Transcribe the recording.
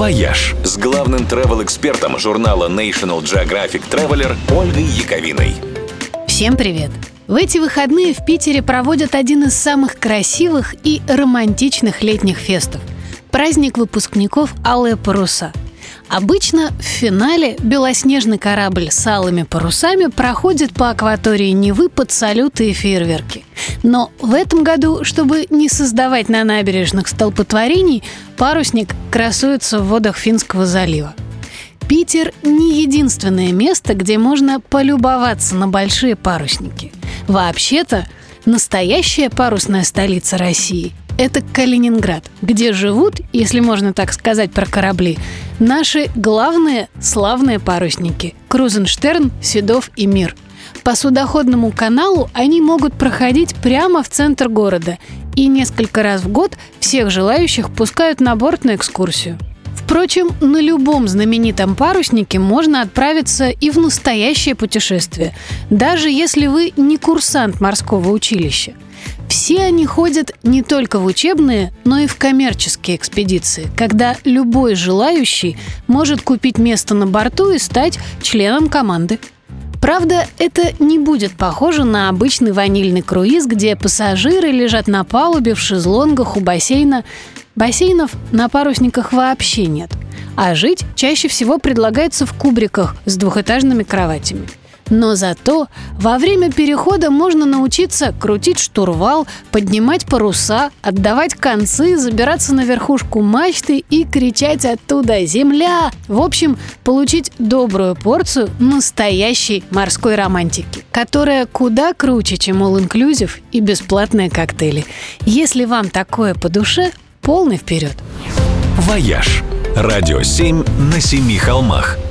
«Вояж» с главным travel-экспертом журнала National Geographic Traveler Ольгой Яковиной. Всем привет! В эти выходные в Питере проводят один из самых красивых и романтичных летних фестов – праздник выпускников «Алые паруса». Обычно в финале белоснежный корабль с алыми парусами проходит по акватории Невы под салюты и фейерверки. Но в этом году, чтобы не создавать на набережных столпотворений, парусник красуется в водах Финского залива. Питер не единственное место, где можно полюбоваться на большие парусники. Вообще-то, настоящая парусная столица России – это Калининград, где живут, если можно так сказать про корабли, наши главные славные парусники – Крузенштерн, Седов и Мир – по судоходному каналу они могут проходить прямо в центр города, и несколько раз в год всех желающих пускают на борт на экскурсию. Впрочем, на любом знаменитом паруснике можно отправиться и в настоящее путешествие, даже если вы не курсант морского училища. Все они ходят не только в учебные, но и в коммерческие экспедиции, когда любой желающий может купить место на борту и стать членом команды. Правда, это не будет похоже на обычный ванильный круиз, где пассажиры лежат на палубе в шезлонгах у бассейна. Бассейнов на парусниках вообще нет. А жить чаще всего предлагается в кубриках с двухэтажными кроватями – но зато во время перехода можно научиться крутить штурвал, поднимать паруса, отдавать концы, забираться на верхушку мачты и кричать оттуда «Земля!». В общем, получить добрую порцию настоящей морской романтики, которая куда круче, чем All Inclusive и бесплатные коктейли. Если вам такое по душе, полный вперед! «Вояж» – радио 7 на семи холмах –